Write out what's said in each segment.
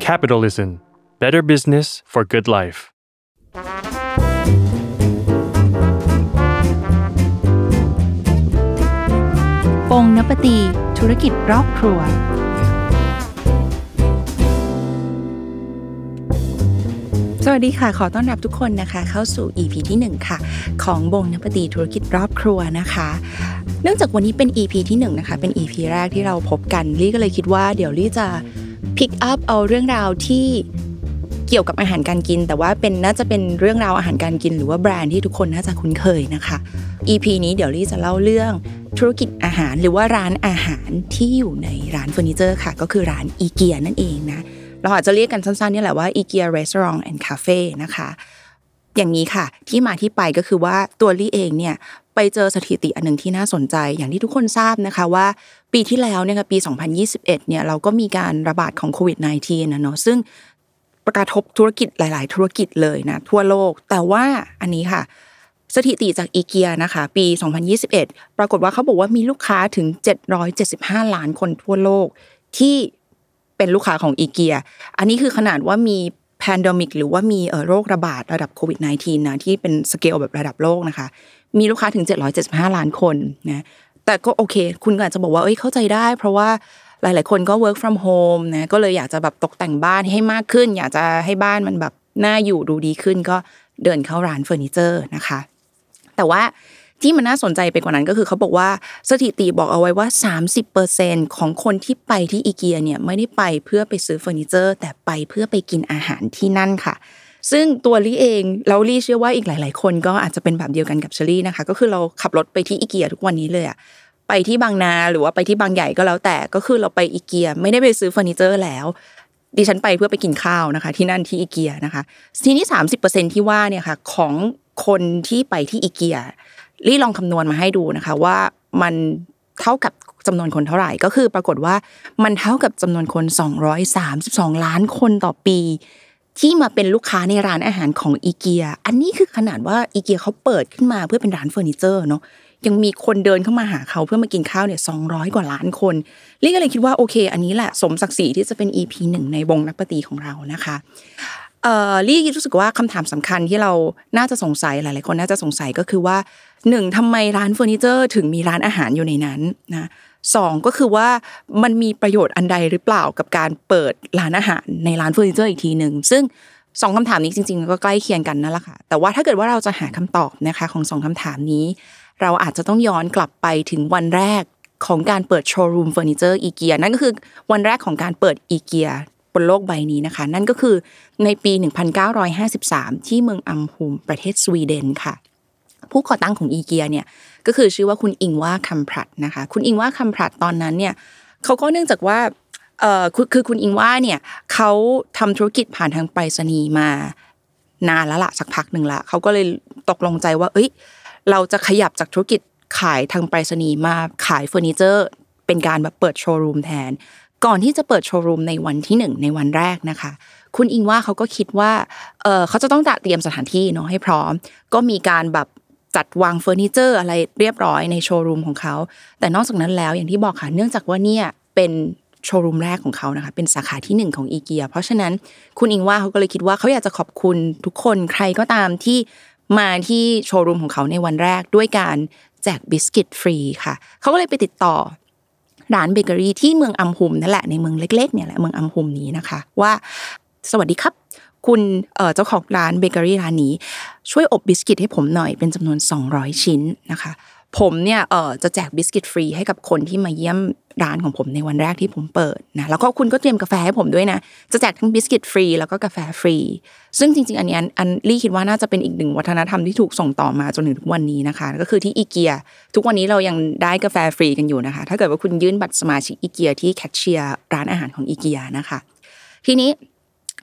Capitalism Better Business for Good Life ปงนปตี ธุรกิจรอบครัว สวัสดีค่ะ ขอต้อนรับทุกคนนะคะ เข้าสู่ EP ที่ 1 ค่ะ ของบงนปตีธุรกิจรอบครัวนะคะ เนื่องจากวันนี้เป็น EP ที่1นะคะ เป็น EP แรกที่เราพบกันลี่ก็เลยคิดว่าเดี๋ยวลี่จะ pick up เอาเรื่องราวที่เกี่ยวกับอาหารการกิน แต่ว่าเป็นน่าจะเป็นเรื่องราวอาหารการกิน หรือว่าแบรนด์ที่ทุกคนน่าจะคุ้นเคยนะคะ EP นี้เดี๋ยวลี่จะเล่าเรื่องธุรกิจอาหารหรือว่าร้านอาหารที่อยู่ในร้านเฟอร์นิเจอร์ค่ะ ก็คือร้านอีเกียนั่นเองนะเราอาจจะเรียกกันสั้นๆนี่แหละว่าอีเกีย restaurant and cafe นะคะอย่างนี้ค่ะ ที่มาที่ไปก็คือว่าตัวลี่เองเนี่ย ไปเจอสถิติอันหนึ่งที่น่าสนใจอย่างที่ทุกคนทราบนะคะว่า ปีที่แล้วเนี่ยค่ะปี 2021 เนี่ยเราก็มีการระบาดของโควิด -19 นะเนาะซึ่งกระทบธุรกิจหลาย ๆ ธุรกิจเลยนะทั่วโลก แต่ว่าอันนี้ค่ะ สถิติจากอีเกียนะคะปี 2021 ปรากฏว่าเขาบอกว่ามีลูกค้าถึง 775 ล้านคนทั่วโลก ที่เป็นลูกค้าของอีเกีย อันนี้คือขนาดว่ามี pandemic หรือว่ามีโรคระบาดระดับโควิด -19 นะที่เป็นสเกลแบบระดับโลกนะคะ มีลูกค้าถึง 775 ล้านคนนะแต่ก็โอเค คุณก็อาจจะบอกว่าเอ้ยเข้าใจได้ เพราะว่าหลาย ๆ คนก็ work from home นะก็เลยอยากจะแบบตกแต่งบ้านให้มากขึ้น อยากจะให้บ้านมันแบบน่าอยู่ดูดีขึ้น ก็เดินเข้าร้านเฟอร์นิเจอร์นะคะ แต่ว่าที่มันน่าสนใจไปกว่านั้นก็คือเขาบอกว่าสถิติบอกเอาไว้ว่า 30%ของคนที่ไปที่อีเกียเนี่ยไม่ได้ไปเพื่อไปซื้อเฟอร์นิเจอร์ แต่ไปเพื่อไปกินอาหารที่นั่นค่ะ ซึ่งตัวลี่เองเราลี่เชื่อว่าอีกหลาย ๆ คนก็อาจจะเป็นแบบเดียวกันกับเชอรี่นะคะ ก็คือเราขับรถไปที่อีเกียทุกวันนี้เลยอะไปที่บางนาหรือว่าไปที่บางใหญ่ก็แล้วแต่ก็คือเราไปอีเกียไม่ได้ไปซื้อเฟอร์นิเจอร์แล้ว ดิฉันไปเพื่อไปกินข้าวนะคะ ที่นั่นที่อีเกียนะคะทีนี้30%ที่ว่าเนี่ยค่ะของคนที่ไปที่อีเกียลี่ลองคำนวณมาให้ดูนะคะ ว่ามันเท่ากับจำนวนคนเท่าไหร่ก็คือปรากฏว่ามันเท่ากับจำนวนคน 232 ล้านคนต่อปี ที่มาเป็นลูกค้าในร้านอาหารของอีเกีย อันนี้คือขนาดว่าอีเกียเขาเปิดขึ้นมาเพื่อเป็นร้านเฟอร์นิเจอร์เนาะยังมีคนเดินเข้ามาหาเขาเพื่อมากินข้าวเนี่ยสองกว่าล้านคนลี่ก็เลยคิดว่าโอเค อันนี้แหละสมศักดิ์ศรีที่จะเป็น EP หนึ่งในวงนักปฏิของเรานะคะเอ่อลี่รู้สึกว่าคำถามสำคัญที่เราน่าจะสงสัยหลาย ๆ คนน่าจะสงสัยก็คือว่าหนึ่งทำไมร้านเฟอร์นิเจอร์ถึงมีร้านอาหารอยู่ในนั้นนะ สองก็คือว่ามันมีประโยชน์อันใดหรือเปล่ากับการเปิดร้านอาหารในร้านเฟอร์นิเจอร์อีกทีหนึ่งซึ่งสองคำถามนี้จริงๆ ก็ใกล้เคียงกันนั่นแหละค่ะ แต่ว่าถ้าเกิดว่าเราจะหาคำตอบนะคะของสองคำถามนี้ เราอาจจะต้องย้อนกลับไปถึงวันแรกของการเปิดโชว์รูมเฟอร์นิเจอร์อีเกียนั่นก็คือวันแรกของการเปิดอีเกียบนโลกใบนี้นะคะ นั่นก็คือในปี 1953 ที่เมืองอัมพูมประเทศสวีเดนค่ะ ผู้ก่อตั้งของอีเกียเนี่ยก็คือชื่อว่าคุณอิงว่าคัมพรัตนะคะคุณอิงว่าคัมพรัตตอนนั้นเนี่ยเขาก็เนื่องจากว่าเอ่อคือคุณอิงว่าเนี่ยเขาทำธุรกิจผ่านทางไปรษณีย์มานานแล้วละสักพักหนึ่งละเขาก็เลยตกลงใจว่า เอ้ย เราจะขยับจากธุรกิจขายทางไปรษณีย์มาขายเฟอร์นิเจอร์ เป็นการแบบเปิดโชว์รูมแทน ก่อนที่จะเปิดโชว์รูมในวันที่หนึ่งในวันแรกนะคะ คุณอิงว่าเขาก็คิดว่าเออเขาจะต้องจัดเตรียมสถานที่เนาะให้พร้อม ก็มีการแบบ จัดวางเฟอร์นิเจอร์อะไรเรียบร้อยในโชว์รูมของเขา แต่นอกจากนั้นแล้วอย่างที่บอกค่ะเนื่องจากว่าเนี่ยเป็นโชว์รูมแรกของเขานะคะเป็นสาขาที่หนึ่งของอีเกียเพราะฉะนั้นคุณอิงวาร์เขาก็เลยคิดว่าเขาอยากจะขอบคุณทุกคนใครก็ตามที่มาที่โชว์รูมของเขาในวันแรกด้วยการแจกบิสกิตฟรีค่ะเขาก็เลยไปติดต่อร้านเบเกอรี่ที่เมืองอัมฮุลท์นั่นแหละในเมืองเล็กๆเนี่ยแหละเมืองอัมฮุลท์นี้นะคะ ว่า สวัสดีครับ คุณเจ้าของร้านเบเกอรี่ร้านนี้ ช่วยอบบิสกิตให้ผมหน่อยเป็นจำนวน 200 ชิ้นนะคะผมเนี่ยเออจะแจกบิสกิตฟรีให้กับคนที่มาเยี่ยมร้านของผมในวันแรกที่ผมเปิดนะแล้วก็คุณก็เตรียมกาแฟให้ผมด้วยนะ จะแจกทั้งบิสกิตฟรีแล้วก็กาแฟฟรี ซึ่งจริง ๆ อันนี้อันลี่คิดว่าน่าจะเป็นอีกหนึ่งวัฒนธรรมที่ถูกส่งต่อมาจนถึงทุกวันนี้นะคะ ก็คือที่อีเกีย ทุกวันนี้เรายังได้กาแฟฟรีกันอยู่นะคะ ถ้าเกิดว่าคุณยื่นบัตรสมาชิกอีเกียที่แคชเชียร์ร้านอาหารของอีเกียนะคะ ทีนี้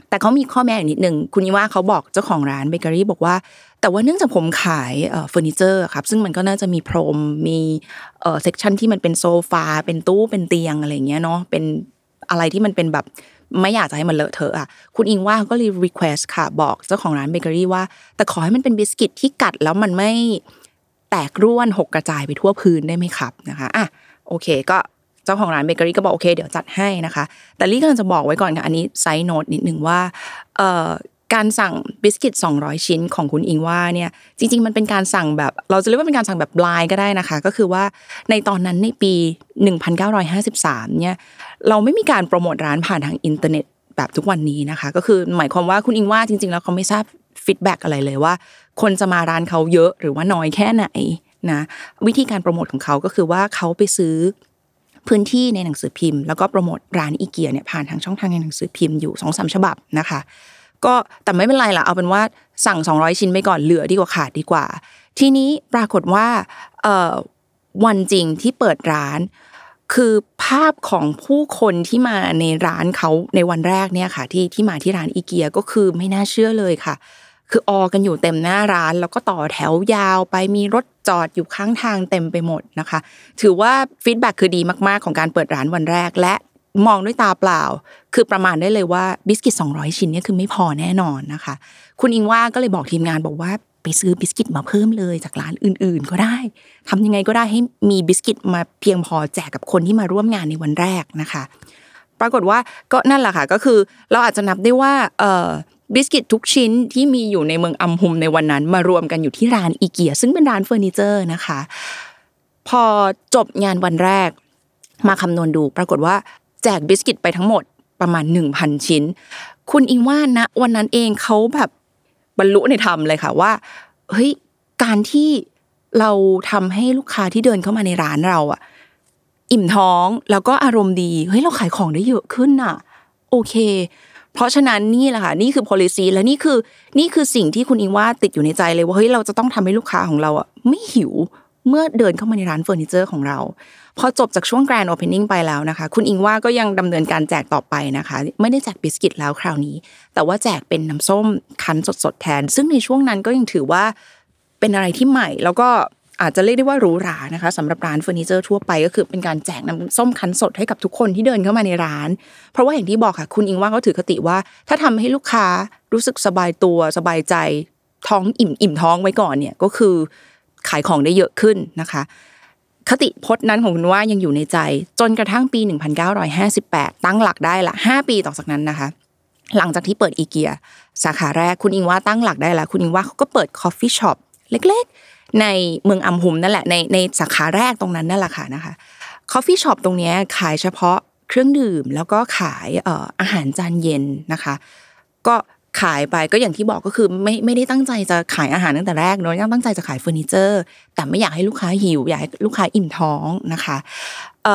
แต่เขามีข้อแม้อีกนิดนึงคุณอิงวาร์เขาบอกเจ้าของร้านเบเกอรี่บอกว่า แต่ว่าเนื่องจากผมขายเฟอร์นิเจอร์ครับซึ่งมันก็น่าจะมีพรมมี section ที่มันเป็นโซฟาเป็นตู้เป็นเตียงอะไรเงี้ยเนาะเป็นอะไรที่มันเป็นแบบไม่อยากจะให้มันเลอะเทอะอะคุณอิงวาร์ก็เลย request ค่ะ บอกเจ้าของร้านเบเกอรี่ว่า แต่ขอให้มันเป็นบิสกิตที่กัดแล้วมันไม่แตกร่วนหกกระจายไปทั่วพื้นได้ไหมครับนะคะอะโอเค ก็ เจ้าของร้านเบเกอรี่ก็บอกโอเคเดี๋ยวจัดให้นะคะ แต่ลี่กำลังจะบอกไว้ก่อนค่ะอันนี้ side note นิดหนึ่งว่าการสั่งบิสกิต 200 ชิ้นของคุณอิงวาร์เนี่ยจริง ๆ มันเป็นการสั่งแบบ เราจะเรียกว่าเป็นการสั่งแบบ blind ก็ได้นะคะ ก็คือว่าในตอนนั้นในปี 1953 เนี่ยเราไม่มีการโปรโมทร้านผ่านทางอินเทอร์เน็ตแบบทุกวันนี้นะคะ ก็คือหมายความว่าคุณอิงวาร์จริง ๆ แล้วเขาไม่ทราบ feedback อะไรเลยว่า คนจะมาร้านเขาเยอะหรือว่าน้อยแค่ไหนนะวิธีการโปรโมทของเขาก็คือว่าเขาไปซื้อ พื้นที่ในหนังสือพิมพ์ แล้วก็โปรโมทร้านอีเกียเนี่ยผ่านทางช่องทางในหนังสือพิมพ์อยู่สองสามฉบับนะคะ ก็แต่ไม่เป็นไรล่ะเอาเป็นว่าสั่ง 200 ชิ้นไปก่อนเหลือดีกว่าขาดดีกว่า ทีนี้ปรากฏว่าเอ่อวันจริงที่เปิดร้าน คือภาพของผู้คนที่มาในร้านเขาในวันแรกเนี่ยค่ะที่ที่มาที่ร้านอีเกียก็คือไม่น่าเชื่อเลยค่ะ คือออกันอยู่เต็มหน้าร้าน แล้วก็ต่อแถวยาวไปมีรถจอดอยู่ข้างทางเต็มไปหมดนะคะ ถือว่า feedback คือดีมากๆของการเปิดร้านวันแรกและมองด้วยตาเปล่า คือประมาณได้เลยว่าบิสกิต 200 ชิ้นนี่คือไม่พอแน่นอนนะคะ คุณอิงวาร์ก็เลยบอกทีมงานบอกว่าไปซื้อบิสกิตมาเพิ่มเลยจากร้านอื่น ๆ ก็ได้ทำยังไงก็ได้ให้มีบิสกิตมาเพียงพอแจกกับคนที่มาร่วมงานในวันแรกนะคะ ปรากฏว่าก็นั่นแหละค่ะก็คือเราอาจจะนับได้ว่าเออ บิสกิตทุกชิ้นที่มีอยู่ในเมืองอัมฮุลท์ในวันนั้น มารวมกันอยู่ที่ร้านอีเกีย ซึ่งเป็นร้านเฟอร์นิเจอร์นะคะ พอจบงานวันแรก มาคำนวณดู ปรากฏว่าแจกบิสกิตไปทั้งหมดประมาณ 1,000 ชิ้น คุณอิงวาร์นะวันนั้นเองเขาแบบบรรลุในธรรมเลยค่ะว่าเฮ้ยการที่เราทำให้ลูกค้าที่เดินเข้ามาในร้านเราอะอิ่มท้องแล้วก็อารมณ์ดีเฮ้ยเราขายของได้เยอะขึ้นน่ะ โอเค เพราะฉะนั้นนี่แหละค่ะนี่คือ policy และนี่คือนี่คือสิ่งที่คุณอิงว่าติดอยู่ในใจเลยว่าเฮ้ยเราจะต้องทำให้ลูกค้าของเราอะไม่หิวเมื่อเดินเข้ามาในร้านเฟอร์นิเจอร์ของเรา พอจบจากช่วง Grand Opening ไปแล้วนะคะ คุณอิงว่าก็ยังดำเนินการแจกต่อไปนะคะ ไม่ได้แจกบิสกิตแล้วคราวนี้ แต่ว่าแจกเป็นน้ำส้มคั้นสดๆแทน ซึ่งในช่วงนั้นก็ยังถือว่าเป็นอะไรที่ใหม่ แล้วก็ อาจจะเรียกได้ว่าหรูหรานะคะสำหรับร้านเฟอร์นิเจอร์ทั่วไปก็คือเป็นการแจกน้ำส้มคั้นสดให้กับทุกคนที่เดินเข้ามาในร้าน เพราะว่าอย่างที่บอกค่ะ คุณอิงว่าเขาถือคติว่า ถ้าทำให้ลูกค้ารู้สึกสบายตัวสบายใจ ท้องอิ่มอิ่มท้องไว้ก่อนเนี่ยก็คือขายของได้เยอะขึ้นนะคะ คติพจน์นั้นของคุณว่ายังอยู่ในใจ จนกระทั่งปี 1958 ตั้งหลักได้ละ 5 ปีต่อจากนั้นนะคะ หลังจากที่เปิดอีเกีย สาขาแรกคุณอิงวาร์ตั้งหลักได้แล้วคุณอิงวาร์เขาก็เปิด coffee shop เล็กๆ ในเมืองอัมฮุลท์นั่นแหละในในสาขาแรกตรงนั้นนั่นแหละค่ะนะคะ coffee shop ตรงนี้ขายเฉพาะเครื่องดื่มแล้วก็ขายอาหารจานเย็นนะคะ ก็ขายไปก็อย่างที่บอกก็คือไม่ไม่ได้ตั้งใจจะขายอาหารตั้งแต่แรกเนอะยังตั้งใจจะขายเฟอร์นิเจอร์ แต่ไม่อยากให้ลูกค้าหิวอยากให้ลูกค้าอิ่มท้องนะคะเ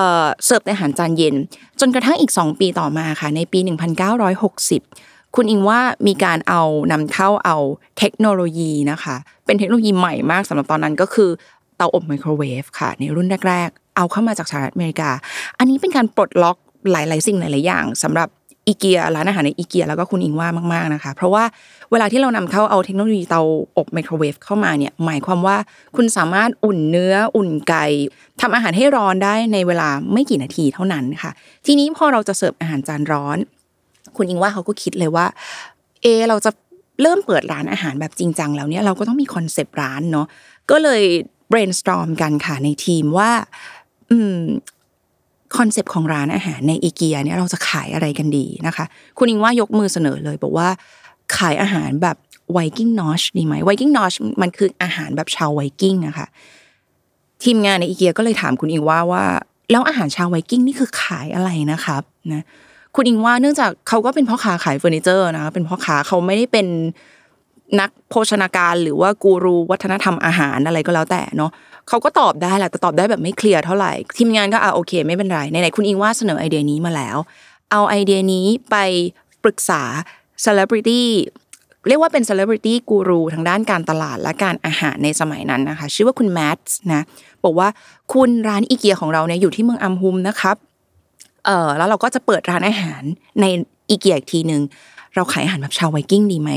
สิร์ฟอาหารจานเย็น จนกระทั่งอีก 2 ปีต่อมาค่ะในปี 1960 คุณอิงว่ามีการเอานำเข้าเอาเทคโนโลยีนะคะ เป็นเทคโนโลยีใหม่มากสำหรับตอนนั้นก็คือเตาอบไมโครเวฟค่ะ ในรุ่นแรก ๆ เอาเข้ามาจากสหรัฐอเมริกา อันนี้เป็นการปลดล็อกหลาย ๆ สิ่งหลายๆอย่างสำหรับอีเกียร้านอาหารในอีเกียแล้วก็คุณอิงว่ามากๆนะคะ เพราะว่าเวลาที่เรานำเข้าเอาเทคโนโลยีเตาอบไมโครเวฟเข้ามาเนี่ยหมายความว่าคุณสามารถอุ่นเนื้ออุ่นไก่ทำอาหารให้ร้อนได้ในเวลาไม่กี่นาทีเท่านั้นค่ะ ทีนี้พอเราจะเสิร์ฟอาหารจานร้อน คุณอิงวาร์เขาก็คิดเลยว่า เอ เราจะเริ่มเปิดร้านอาหารแบบจริงจังแล้วเนี่ยเราก็ต้องมี concept ร้านเนาะก็เลย brainstorm กันค่ะในทีมว่า อืม concept ของร้านอาหารในอีเกียเนี่ยเราจะขายอะไรกันดีนะคะ คุณอิงวาร์ยกมือเสนอเลยบอกว่าขายอาหารแบบ Viking Nosh ดีไหม Viking Noshมันคืออาหารแบบชาวไวกิ้งนะคะทีมงานในอีเกียก็เลยถามคุณอิงวาร์ว่า แล้วอาหารชาวไวกิ้งนี่คือขายอะไรนะครับนะ คุณอิงวาร์เนื่องจากเขาก็เป็นพ่อค้าขายเฟอร์นิเจอร์นะเป็นพ่อค้าเขาไม่ได้เป็นนักโภชนาการหรือว่ากูรูวัฒนธรรมอาหารอะไรก็แล้วแต่เนาะเขาก็ตอบได้แหละแต่ตอบได้แบบไม่เคลียร์เท่าไหร่ทีมงานก็อะโอเค ไม่เป็นไรไหนๆคุณอิงวาร์เสนอไอเดียนี้มาแล้ว เอาไอเดียนี้ไปปรึกษา celebrity เรียกว่าเป็น celebrity กูรูทางด้านการตลาดและการอาหารในสมัยนั้นนะคะ ชื่อว่าคุณแมทส์นะบอกว่าคุณร้านอีเกียของเราเนี่ยอยู่ที่เมืองอัมฮุลท์นะครับ เออแล้วเราก็จะเปิดร้านอาหารในอีเกียอีกทีหนึ่งเราขายอาหารแบบชาวไวกิ้งดีไหม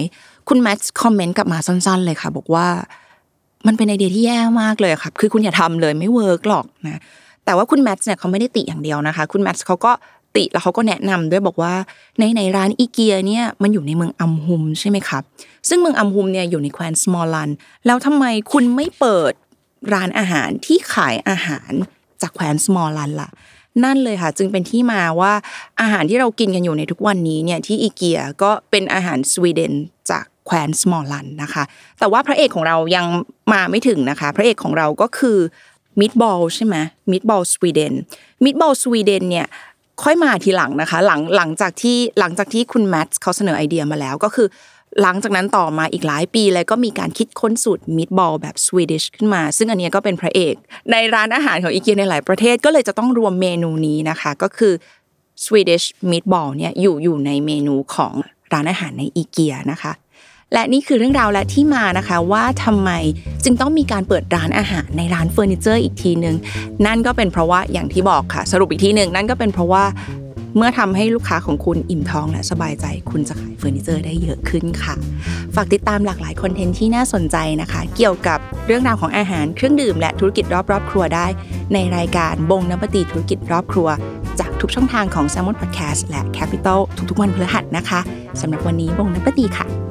คุณแมทคอมเมนต์กลับมาสั้น ๆ เลยค่ะ บอกว่ามันเป็นไอเดียที่แย่มากเลยครับ คือคุณอย่าทำเลยไม่ work หรอกนะ แต่ว่าคุณแมทเนี่ยเขาไม่ได้ติอย่างเดียวนะคะ คุณแมทเขาก็ติแล้วเขาก็แนะนำด้วยบอกว่าในในร้านอีเกียเนี่ยมันอยู่ในเมืองอัมฮุมใช่ไหมครับ ซึ่งเมืองอัมฮุมเนี่ยอยู่ในแคว้นสมอลัน แล้วทำไมคุณไม่เปิดร้านอาหารที่ขายอาหารจากแคว้นสมอลันล่ะ นั่นเลยค่ะ จึงเป็นที่มาว่าอาหารที่เรากินกันอยู่ในทุกวันนี้เนี่ยที่อีเกียก็เป็นอาหารสวีเดนจากแคว้นสมอลันนะคะ แต่ว่าพระเอกของเรายังมาไม่ถึงนะคะ พระเอกของเราก็คือmeatball ใช่ไหม meatball สวีเดน meatball สวีเดนเนี่ยค่อยมาทีหลังนะคะ หลังหลังจากที่หลังจากที่คุณแมทเขาเสนอไอเดียมาแล้วก็คือ หลังจากนั้นต่อมาอีกหลายปีเลยก็มีการคิดค้นสูตร meatball แบบ Swedish ขึ้นมา ซึ่งอันนี้ก็เป็นพระเอก ในร้านอาหารของอีเกียในหลายประเทศก็เลยจะต้องรวมเมนูนี้นะคะ ก็คือ Swedish Meatball เนี่ยอยู่อยู่ในเมนูของร้านอาหารในอีเกียนะคะ และนี่คือเรื่องราวและที่มานะคะว่าทำไมจึงต้องมีการเปิดร้านอาหารในร้านเฟอร์นิเจอร์อีกทีหนึ่งนั่นก็เป็นเพราะว่าอย่างที่บอกค่ะ สรุปอีกทีหนึ่งนั่นก็เป็นเพราะว่า เมื่อทำให้ลูกค้าของคุณอิ่มท้องและสบายใจ คุณจะขายเฟอร์นิเจอร์ได้เยอะขึ้นค่ะ ฝากติดตามหลากหลาย content ที่น่าสนใจนะคะ เกี่ยวกับเรื่องราวของอาหารเครื่องดื่มและธุรกิจรอบรอบครัวได้ ในรายการ Bon appétit ธุรกิจรอบครัว จากทุกช่องทางของ Salmon Podcast และ Capital ทุกๆวันพฤหัสนะคะสำหรับวันนี้ Bon appétit ค่ะ